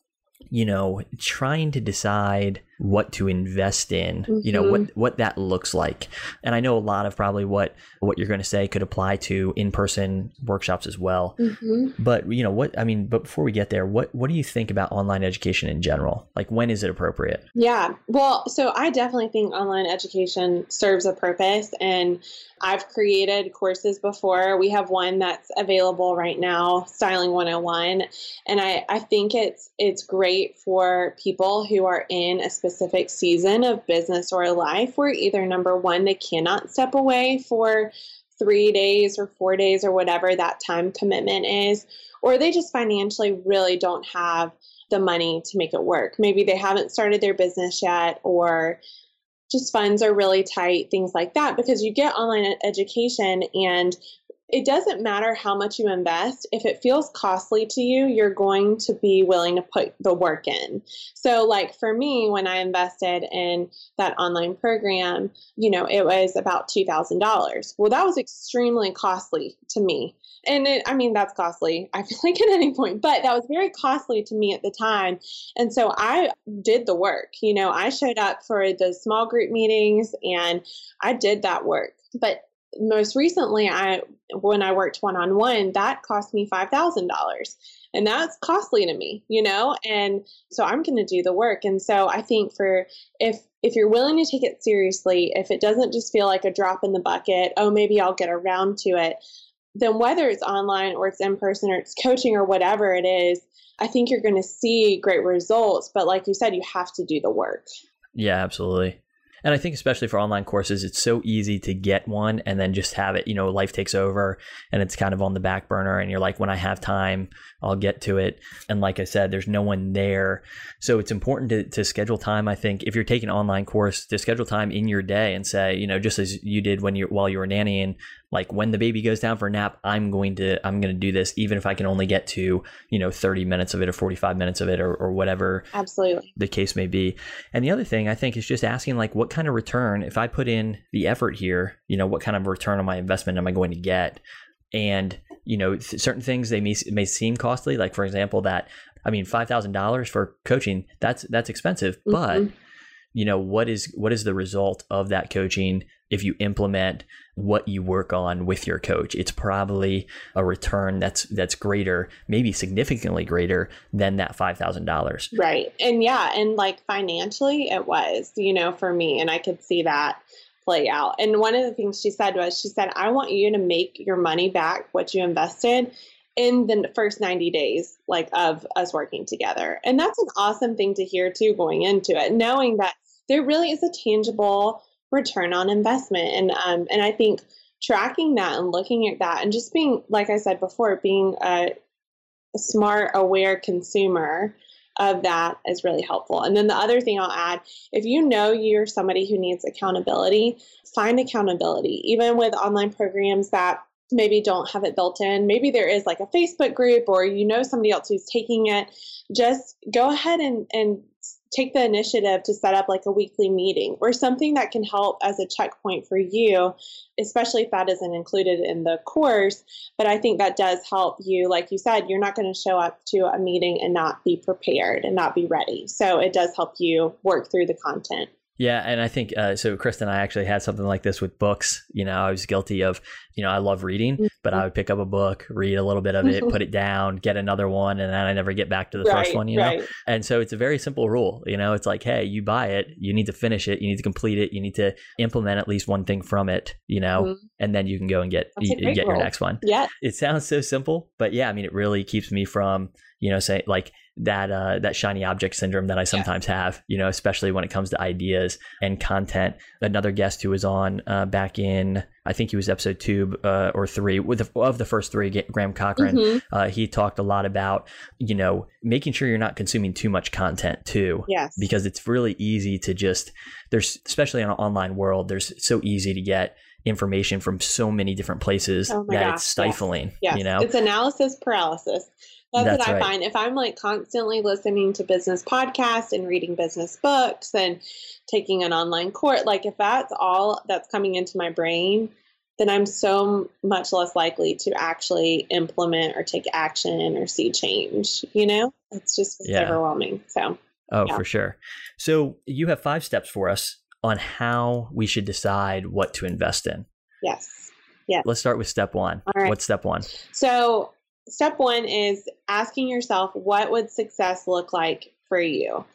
you know, trying to decide what to invest in mm-hmm. you know what mm-hmm. what that looks like and i know a lot of probably what what you're going to say could apply to in-person workshops as well mm-hmm. but you know what i mean but before we get there what what do you think about online education in general like when is it appropriate yeah well so i definitely think online education serves a purpose and I've created courses before. We have one that's available right now, Styling 101, and I, I think it's it's great for people who are in a specific season of business or life where either number one, they cannot step away for three days or four days or whatever that time commitment is, or they just financially really don't have the money to make it work. Maybe they haven't started their business yet, or just funds are really tight, things like that, because you get online education and it doesn't matter how much you invest. If it feels costly to you, you're going to be willing to put the work in. So, like for me, when I invested in that online program, you know, it was about $2,000. Well, that was extremely costly to me. And it, I mean, that's costly, I feel like at any point, but that was very costly to me at the time. And so I did the work. You know, I showed up for the small group meetings and I did that work. But most recently i when i worked one-on-one that cost me $5000 and that's costly to me you know? And so i'm going to do the work. And so i think for if if you're willing to take it seriously if it doesn't just feel like a drop in the bucket oh maybe i'll get around to it then whether it's online or it's in person or it's coaching or whatever it is i think you're going to see great results. But like you said you have to do the work. Yeah absolutely and I think especially for online courses, it's so easy to get one and then just have it, you know, life takes over and it's kind of on the back burner. And you're like, when I have time, I'll get to it. And like I said, there's no one there. So it's important to, to schedule time. I think if you're taking an online course, to schedule time in your day and say, you know, just as you did when you while you were nannying, like when the baby goes down for a nap i'm going to i'm going to do this even if i can only get to you know 30 minutes of it or 45 minutes of it or, or whatever absolutely. the case may be. And the other thing i think is just asking like what kind of return if i put in the effort here you know what kind of return on my investment am i going to get? And you know th- certain things they may, may seem costly like for example that i mean $5000 for coaching that's that's expensive mm-hmm. but you know what is what is the result of that coaching if you implement what you work on with your coach it's probably a return that's that's greater maybe significantly greater than that $5000 right. And yeah and like financially it was you know for me and i could see that play out. And one of the things she said was she said i want you to make your money back what you invested in the first 90 days like of us working together. And that's an awesome thing to hear too going into it knowing that there really is a tangible return on investment. And um, and I think tracking that and looking at that and just being, like I said before, being a, smart, aware consumer of that is really helpful. And then the other thing I'll add if you know you're somebody who needs accountability, find accountability, even with online programs that maybe don't have it built in. Maybe there is like a Facebook group or you know somebody else who's taking it. Just go ahead and, and take the initiative to set up like a weekly meeting or something that can help as a checkpoint for you, especially if that isn't included in the course. But I think that does help you. Like you said, you're not going to show up to a meeting and not be prepared and not be ready. So it does help you work through the content. Yeah, and I think uh, so. Krista and I actually had something like this with books. You know, I was guilty of, you know, I love reading, mm-hmm. but I would pick up a book, read a little bit of it, put it down, get another one, and then I never get back to the right, first one. You right. know, and so it's a very simple rule. You know, it's like, hey, you buy it, you need to finish it, you need to complete it, you need to implement at least one thing from it. You know, mm-hmm. and then you can go and get you, get your next one. Yeah, it sounds so simple, but yeah, I mean, it really keeps me from you know, say like that uh, that shiny object syndrome that I sometimes yeah. have, you know, especially when it comes to ideas and content. Another guest who was on uh, back in, I think he was episode two uh, or three with the, of the first three, Graham Cochrane. Mm-hmm. Uh, he talked a lot about, you know, making sure you're not consuming too much content too. Yes. Because it's really easy to just there's especially in an online world, there's so easy to get information from so many different places oh that gosh, it's stifling. Yes. yes. You know, it's analysis paralysis. That's, That's what I right. find. If I'm like constantly listening to business podcasts and reading business books and taking an online course, like if that's all that's coming into my brain, then I'm so much less likely to actually implement or take action or see change. You know, it's just it's yeah. overwhelming. So, oh, yeah. for sure. So, you have five steps for us on how we should decide what to invest in. Yes. Yeah. Let's start with step one. What's step one? So, step one is asking yourself, what would success look like for you?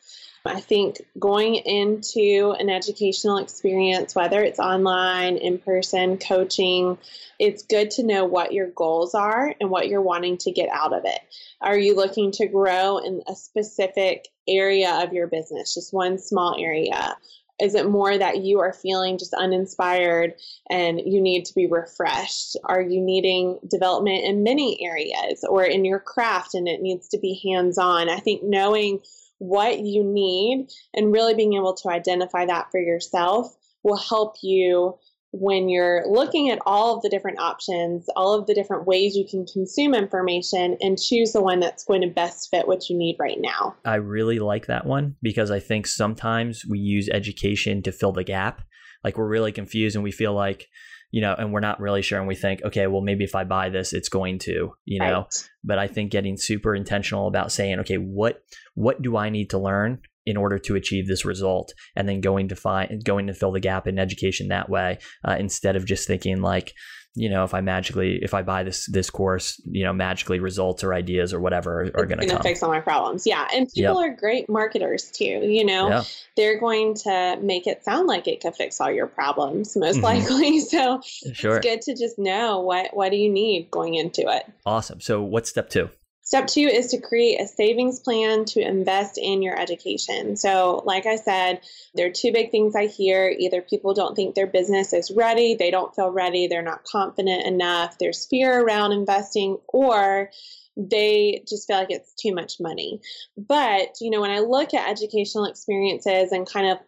I think going into an educational experience, whether it's online, in person, coaching, it's good to know what your goals are and what you're wanting to get out of it. Are you looking to grow in a specific area of your business, just one small area? Is it more that you are feeling just uninspired and you need to be refreshed? Are you needing development in many areas or in your craft and it needs to be hands on? I think knowing what you need and really being able to identify that for yourself will help you when you're looking at all of the different options, all of the different ways you can consume information, and choose the one that's going to best fit what you need right now. I really like that one because I think sometimes we use education to fill the gap. Like we're really confused and we feel like, you know, and we're not really sure and we think, okay, well, maybe if I buy this, it's going to, you know. Right. But I think getting super intentional about saying, okay, what what do I need to learn? In order to achieve this result and then going to find going to fill the gap in education that way uh, instead of just thinking like you know if i magically if i buy this this course you know magically results or ideas or whatever are, going to fix all my problems yeah and people yep. are great marketers too you know yeah. they're going to make it sound like it could fix all your problems most mm-hmm. likely so sure. it's good to just know what what do you need going into it awesome so what's step two Step two is to create a savings plan to invest in your education. So, like I said, there are two big things I hear. Either people don't think their business is ready, they don't feel ready, they're not confident enough, there's fear around investing, or they just feel like it's too much money. But, you know, when I look at educational experiences and kind of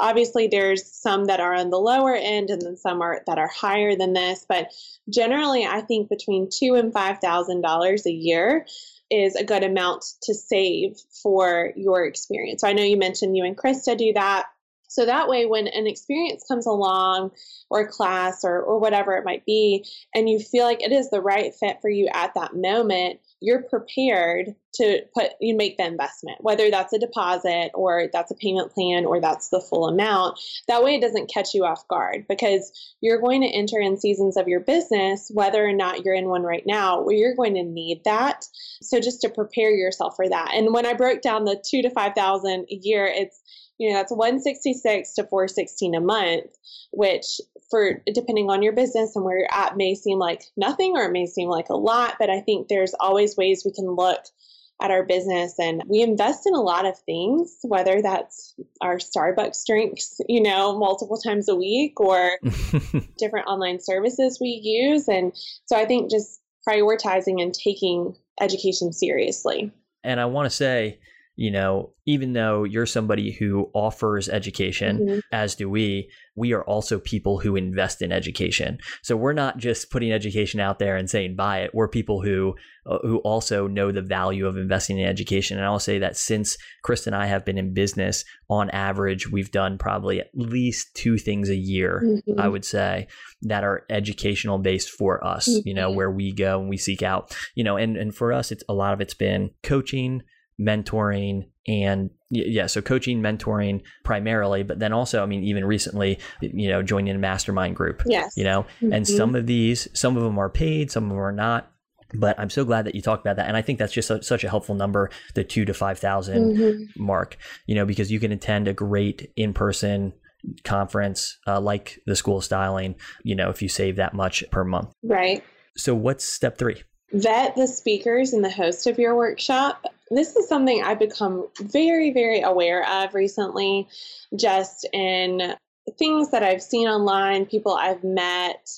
obviously there's some that are on the lower end and then some are that are higher than this but generally i think between two and five thousand dollars a year is a good amount to save for your experience. So i know you mentioned you and krista do that. So that way, when an experience comes along, or class, or, or whatever it might be, and you feel like it is the right fit for you at that moment, you're prepared to put you make the investment whether that's a deposit or that's a payment plan or that's the full amount. That way it doesn't catch you off guard because you're going to enter in seasons of your business whether or not you're in one right now where you're going to need that. So just to prepare yourself for that. And when i broke down the two to five thousand a year it's you know that's 166 to 416 a month which for depending on your business and where you're at may seem like nothing or it may seem like a lot but i think there's always ways we can look at our business and we invest in a lot of things whether that's our starbucks drinks you know multiple times a week or different online services we use. And so i think just prioritizing and taking education seriously. And i want to say you know, even though you're somebody who offers education, mm-hmm. as do we, we are also people who invest in education. So we're not just putting education out there and saying buy it. We're people who uh, who also know the value of investing in education. And I'll say that since Krista and I have been in business, on average, we've done probably at least two things a year. Mm-hmm. I would say that are educational based for us. Mm-hmm. You know, mm-hmm. where we go and we seek out. You know, and and for us, it's a lot of it's been coaching mentoring and yeah so coaching mentoring primarily but then also i mean even recently you know joining a mastermind group yes. you know? Mm-hmm. and some of these some of them are paid some of them are not but i'm so glad that you talked about that and i think that's just a, such a helpful number the two to five thousand mm-hmm. mark you know because you can attend a great in-person conference uh, like the school styling you know if you save that much per month. Right. So what's step three vet the speakers and the host of your workshop. This is something I've become very, very aware of recently, just in things that I've seen online, people I've met,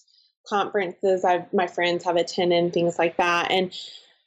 conferences I've my friends have attended, things like that. And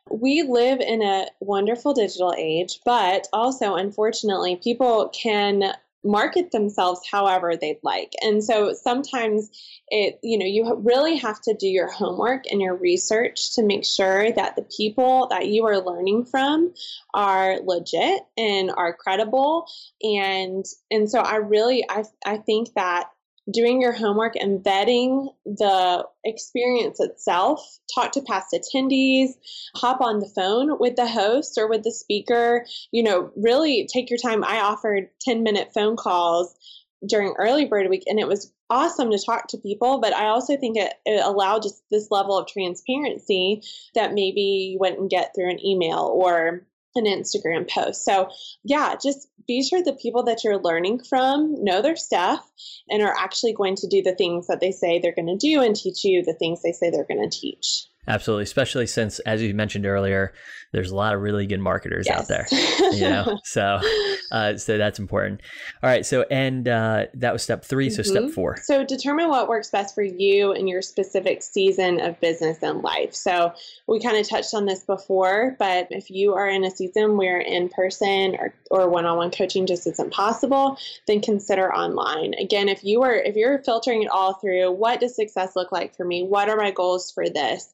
we live in a wonderful digital age, but also unfortunately, people can market themselves however they'd like. And so sometimes it, you know, you really have to do your homework and your research to make sure that the people that you are learning from are legit and are credible. And and so I really I I think that doing your homework and vetting the experience itself. Talk to past attendees, hop on the phone with the host or with the speaker. You know, really take your time. I offered 10 minute phone calls during early bird week and it was awesome to talk to people but i also think it, it, allowed just this level of transparency that maybe you wouldn't get through an email or an Instagram post. So, yeah, just be sure the people that you're learning from know their stuff and are actually going to do the things that they say they're going to do and teach you the things they say they're going to teach. Absolutely, especially since, as you mentioned earlier, there's a lot of really good marketers yes. out there. You know, so uh, so that's important. All right, so and uh, that was step 3 So mm-hmm. step four. So determine what works best for you in your specific season of business and life. So we kind of touched on this before, but if you are in a season where in person or or one-on-one coaching just isn't possible, then consider online. Again, if you are if you're filtering it all through, what does success look like for me? What are my goals for this?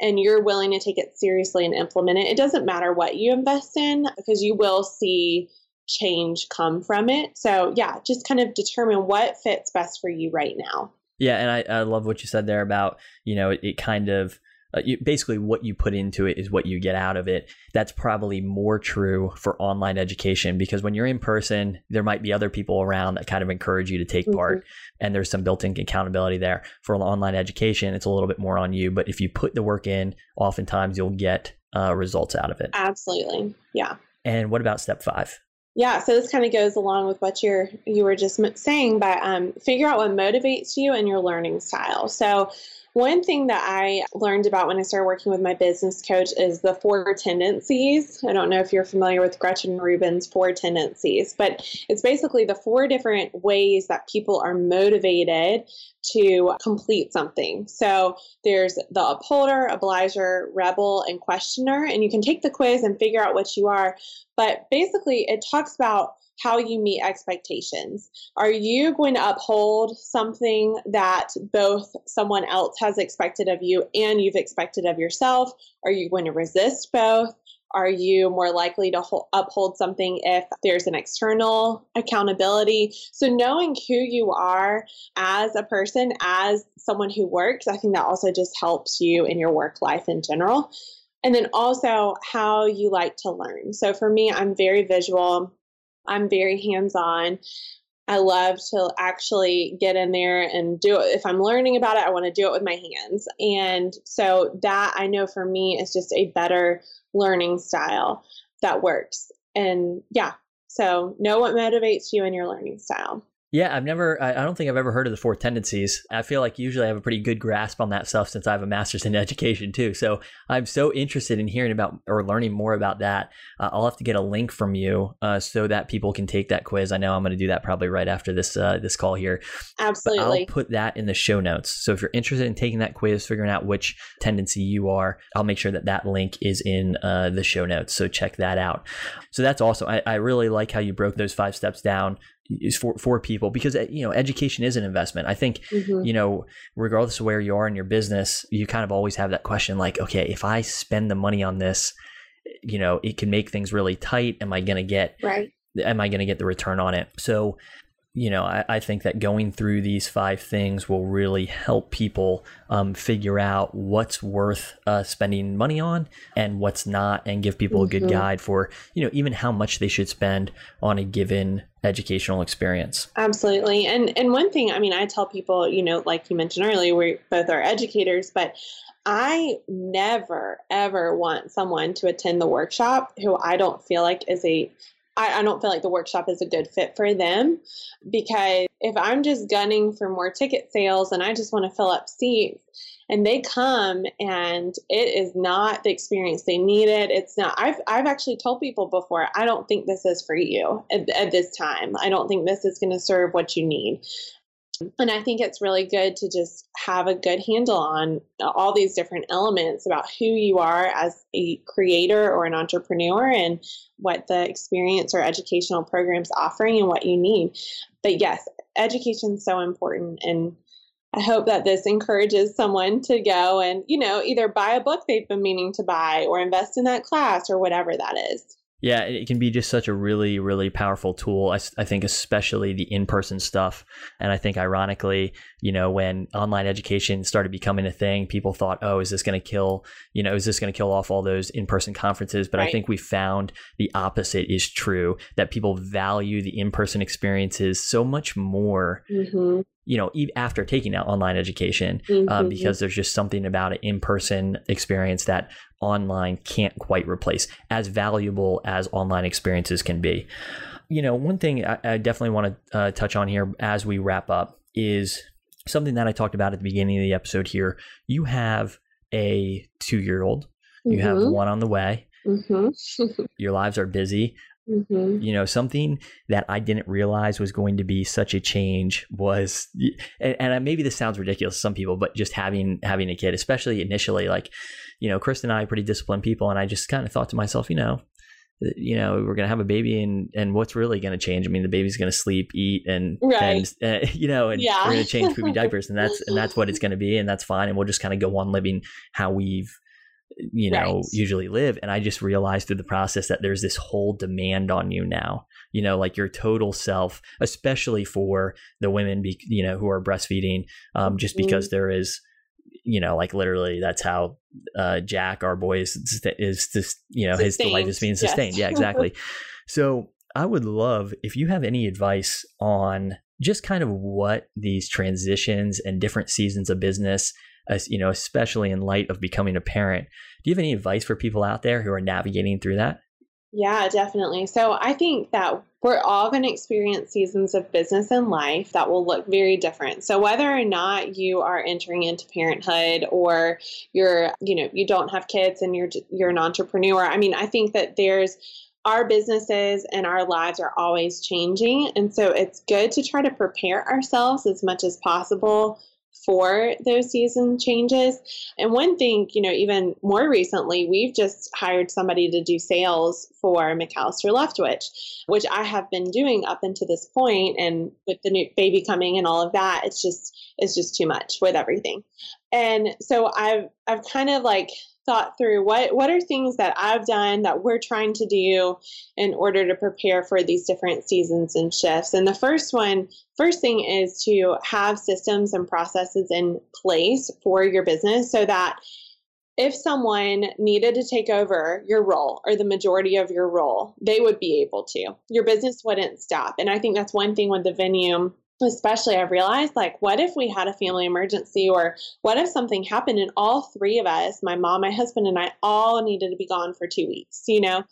And you're willing to take it seriously and implement it, it doesn't matter what you invest in because you will see change come from it. So, yeah, just kind of determine what fits best for you right now. Yeah, and I, I love what you said there about, you know, it, it kind of uh, you, basically what you put into it is what you get out of it. That's probably more true for online education because when you're in person, there might be other people around that kind of encourage you to take mm-hmm. part, and there's some built-in accountability there. For online education, it's a little bit more on you, but if you put the work in, oftentimes you'll get uh, results out of it. Absolutely, yeah. And what about step five? Yeah, so this kind of goes along with what you're you were just saying, but um, figure out what motivates you and your learning style. So one thing that I learned about when I started working with my business coach is the four tendencies. I don't know if you're familiar with Gretchen Rubin's four tendencies, but it's basically the four different ways that people are motivated to complete something. So there's the upholder, obliger, rebel, and questioner, and you can take the quiz and figure out what you are. But basically, it talks about how you meet expectations. Are you going to uphold something that both someone else has expected of you and you've expected of yourself? Are you going to resist both? Are you more likely to uphold something if there's an external accountability? So, knowing who you are as a person, as someone who works, I think that also just helps you in your work life in general. And then also how you like to learn. So, for me, I'm very visual. I'm very hands on. I love to actually get in there and do it. If I'm learning about it, I want to do it with my hands. And so that I know for me is just a better learning style that works. And yeah, so know what motivates you in your learning style. Yeah, I've never, I don't think I've ever heard of the four tendencies. I feel like usually I have a pretty good grasp on that stuff since I have a master's in education too. So I'm so interested in hearing about or learning more about that. Uh, I'll have to get a link from you uh, so that people can take that quiz. I know I'm going to do that probably right after this uh, this call here. Absolutely. But I'll put that in the show notes. So if you're interested in taking that quiz, figuring out which tendency you are, I'll make sure that that link is in uh, the show notes. So check that out. So that's awesome. I, I really like how you broke those five steps down is for for people because uh, you know education is an investment. I think mm-hmm. you know regardless of where you are in your business, you kind of always have that question like, okay, if I spend the money on this, you know, it can make things really tight. Am I going to get right? Am I going to get the return on it? So you know, I, I, think that going through these five things will really help people um, figure out what's worth uh, spending money on and what's not, and give people mm-hmm. a good mm-hmm. guide for, you know, even how much they should spend on a given educational experience. Absolutely. And and one thing, I mean, I tell people, you know, like you mentioned earlier, we both are educators, but I never ever want someone to attend the workshop who I don't feel like is a I, I don't feel like the workshop is a good fit for them because if I'm just gunning for more ticket sales and I just want to fill up seats, and they come and it is not the experience they needed it's not i've i've actually told people before i don't think this is for you at, at this time. I don't think this is going to serve what you need and I think it's really good to just have a good handle on all these different elements about who you are as a creator or an entrepreneur and what the experience or educational programs offering and what you need. But yes, education is so important and I hope that this encourages someone to go and, you know, either buy a book they've been meaning to buy or invest in that class or whatever that is. Yeah, it can be just such a really, really powerful tool. I, I think, especially the in person stuff. And I think, ironically, you know, when online education started becoming a thing, people thought, oh, is this going to kill, you know, is this going to kill off all those in person conferences? But right. I think we found the opposite is true that people value the in person experiences so much more. Mm-hmm you know, after taking out online education, um, mm-hmm. um, because there's just something about an in-person experience that online can't quite replace, as valuable as online experiences can be. You know, one thing I, I definitely want to uh, touch on here as we wrap up is something that I talked about at the beginning of the episode. Here, you have a two-year-old, you mm-hmm. have one on the way. Mm-hmm. Your lives are busy. Mm-hmm. You know, something that I didn't realize was going to be such a change was, and, and, maybe this sounds ridiculous to some people, but just having having a kid, especially initially, like, you know, Krista and I are pretty disciplined people, and I just kind of thought to myself, you know, you know, we're gonna have a baby, and and what's really gonna change? I mean, the baby's gonna sleep, eat, and right. and uh, you know, and yeah. we're gonna change poopy diapers, and that's and that's what it's gonna be, and that's fine, and we'll just kind of go on living how we've you know right. usually live and i just realized through the process that there's this whole demand on you now you know like your total self especially for the women be, you know who are breastfeeding um, just mm-hmm. because there is you know like literally that's how uh, jack our boy is, is just you know sustained. his life is being sustained yes. yeah exactly so i would love if you have any advice on just kind of what these transitions and different seasons of business as you know, especially in light of becoming a parent. Do you have any advice for people out there who are navigating through that? Yeah, definitely. So I think that we're all going to experience seasons of business and life that will look very different. So whether or not you are entering into parenthood or you're, you know, you don't have kids and you're you're an entrepreneur, I mean, I think that there's our businesses and our lives are always changing, and so it's good to try to prepare ourselves as much as possible for those season changes. And one thing, you know, even more recently, we've just hired somebody to do sales for McAllister Leftwich, which I have been doing up until this point. And with the new baby coming and all of that, it's just it's just too much with everything. And so I've I've kind of like thought through what what are things that I've done that we're trying to do in order to prepare for these different seasons and shifts. And the first one, first thing is to have systems and processes in place for your business so that if someone needed to take over your role or the majority of your role, they would be able to. Your business wouldn't stop. And I think that's one thing with the venue especially I've realized like what if we had a family emergency or what if something happened and all three of us, my mom, my husband and I all needed to be gone for 2 weeks, you know?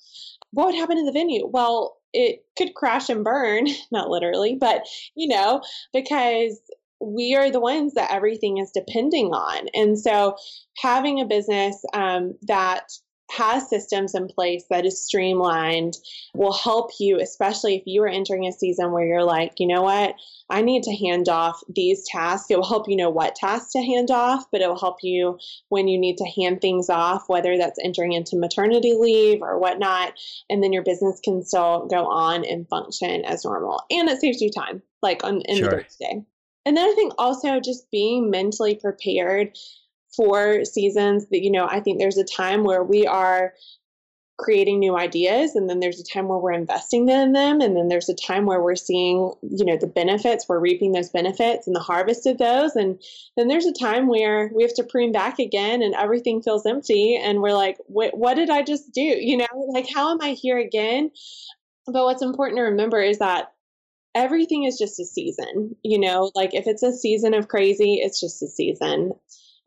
What would happen to the venue? Well, it could crash and burn, not literally, but you know, because we are the ones that everything is depending on. And so having a business um, that has systems in place that is streamlined will help you, especially if you are entering a season where you're like, you know what, I need to hand off these tasks. It will help you know what tasks to hand off, but it will help you when you need to hand things off, whether that's entering into maternity leave or whatnot. And then your business can still go on and function as normal. And it saves you time, like on in sure. the day. And then I think also just being mentally prepared for seasons that you know i think there's a time where we are creating new ideas and then there's a time where we're investing in them and then there's a time where we're seeing you know the benefits we're reaping those benefits and the harvest of those. And then there's a time where we have to prune back again and everything feels empty and we're like what did i just do? You know like how am i here again? But what's important to remember is that everything is just a season you know? Like if it's a season of crazy it's just a season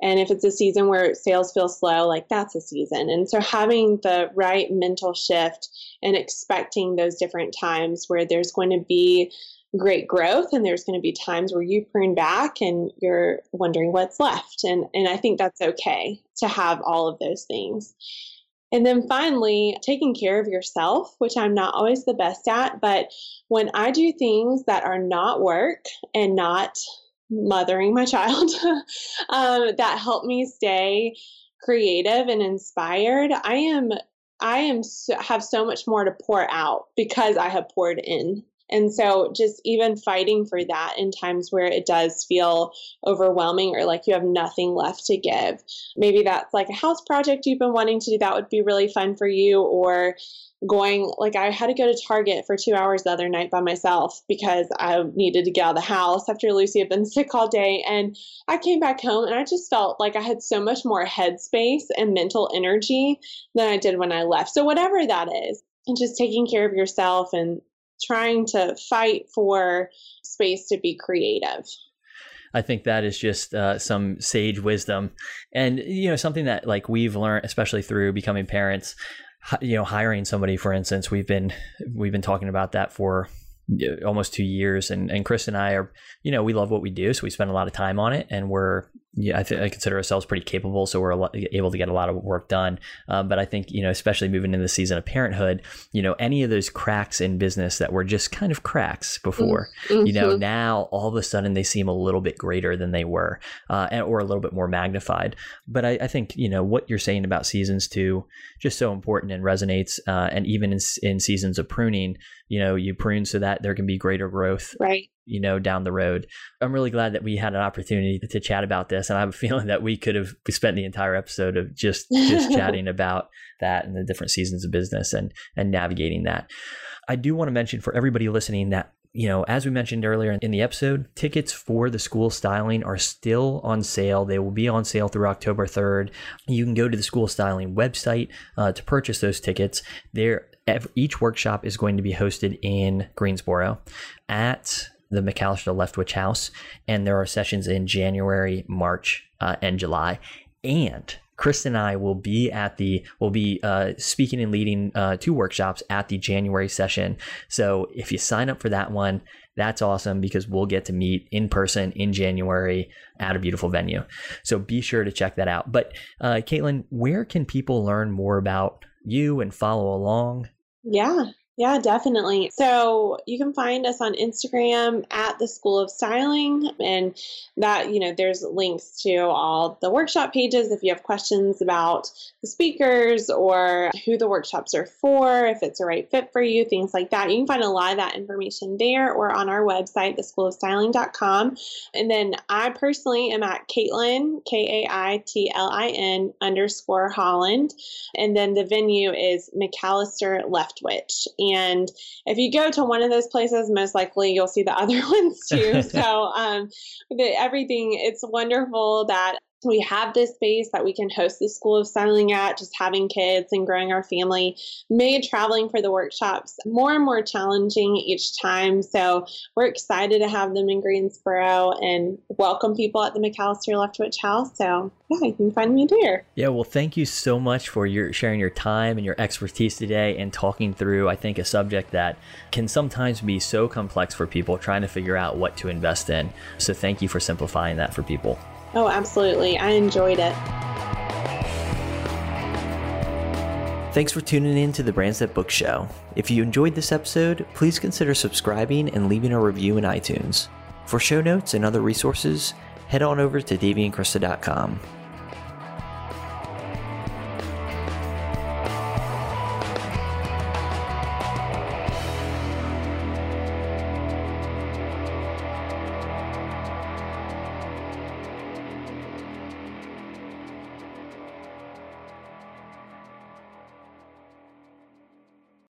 And if it's a season where sales feel slow, like that's a season. And so having the right mental shift and expecting those different times where there's going to be great growth and there's going to be times where you prune back and you're wondering what's left. And and I think that's okay to have all of those things. And then finally, taking care of yourself, which I'm not always the best at, but when I do things that are not work and not mothering my child. Um, that helped me stay creative and inspired, I am I am so, have so much more to pour out because I have poured in and so just even fighting for that in times where it does feel overwhelming or like you have nothing left to give. Maybe that's like a house project you've been wanting to do that would be really fun for you or going like I had to go to Target for 2 hours the other night by myself because I needed to get out of the house after Lucy had been sick all day and I came back home and I just felt like I had so much more headspace and mental energy than I did when I left. So whatever that is, and just taking care of yourself and trying to fight for space to be creative. I think that is just uh, some sage wisdom, and you know something that like we've learned, especially through becoming parents. You know, hiring somebody, for instance, we've been we've been talking about that for almost two years, and and Krista and I are, you know, we love what we do, so we spend a lot of time on it, and we're yeah, I, th- I, consider ourselves pretty capable, so we're lot, able to get a lot of work done. Um, but I think you know, especially moving into the season of parenthood, you know, any of those cracks in business that were just kind of cracks before, mm-hmm. you know, mm-hmm. now all of a sudden they seem a little bit greater than they were, uh, and, or a little bit more magnified. But I, I, think you know what you're saying about seasons too, just so important and resonates. Uh, and even in, in seasons of pruning, you know, you prune so that there can be greater growth, right? You know, down the road. I'm really glad that we had an opportunity to, chat about this, and I have a feeling that we could have spent the entire episode of just just chatting about that and the different seasons of business and and navigating that. I do want to mention for everybody listening that you know, as we mentioned earlier in the episode, tickets for the school styling are still on sale. They will be on sale through October 3rd. You can go to the school styling website uh, to purchase those tickets. There, each workshop is going to be hosted in Greensboro at the McAllister Leftwich House, and there are sessions in January, March, uh, and July. And Krista and I will be at the will be uh, speaking and leading uh, two workshops at the January session. So if you sign up for that one, that's awesome because we'll get to meet in person in January at a beautiful venue. So be sure to check that out. But uh, Caitlin, where can people learn more about you and follow along? Yeah, yeah, definitely. So you can find us on Instagram at the School of Styling, and that, you know, there's links to all the workshop pages if you have questions about the speakers or who the workshops are for, if it's a right fit for you, things like that. You can find a lot of that information there or on our website, theschoolofstyling.com. And then I personally am at Caitlin, K A I T L I N underscore Holland. And then the venue is McAllister Leftwich. And if you go to one of those places, most likely you'll see the other ones too. so um, the, everything, it's wonderful that we have this space that we can host the School of Styling at, just having kids and growing our family, made traveling for the workshops more and more challenging each time. So we're excited to have them in Greensboro and welcome people at the McAllister Leftwich House. So yeah, you can find me there. Yeah, well, thank you so much for your sharing your time and your expertise today and talking through, I think, a subject that can sometimes be so complex for people trying to figure out what to invest in. So thank you for simplifying that for people. Oh, absolutely. I enjoyed it. Thanks for tuning in to the Brands That Book Show. If you enjoyed this episode, please consider subscribing and leaving a review in iTunes. For show notes and other resources, head on over to daveyandkrista.com.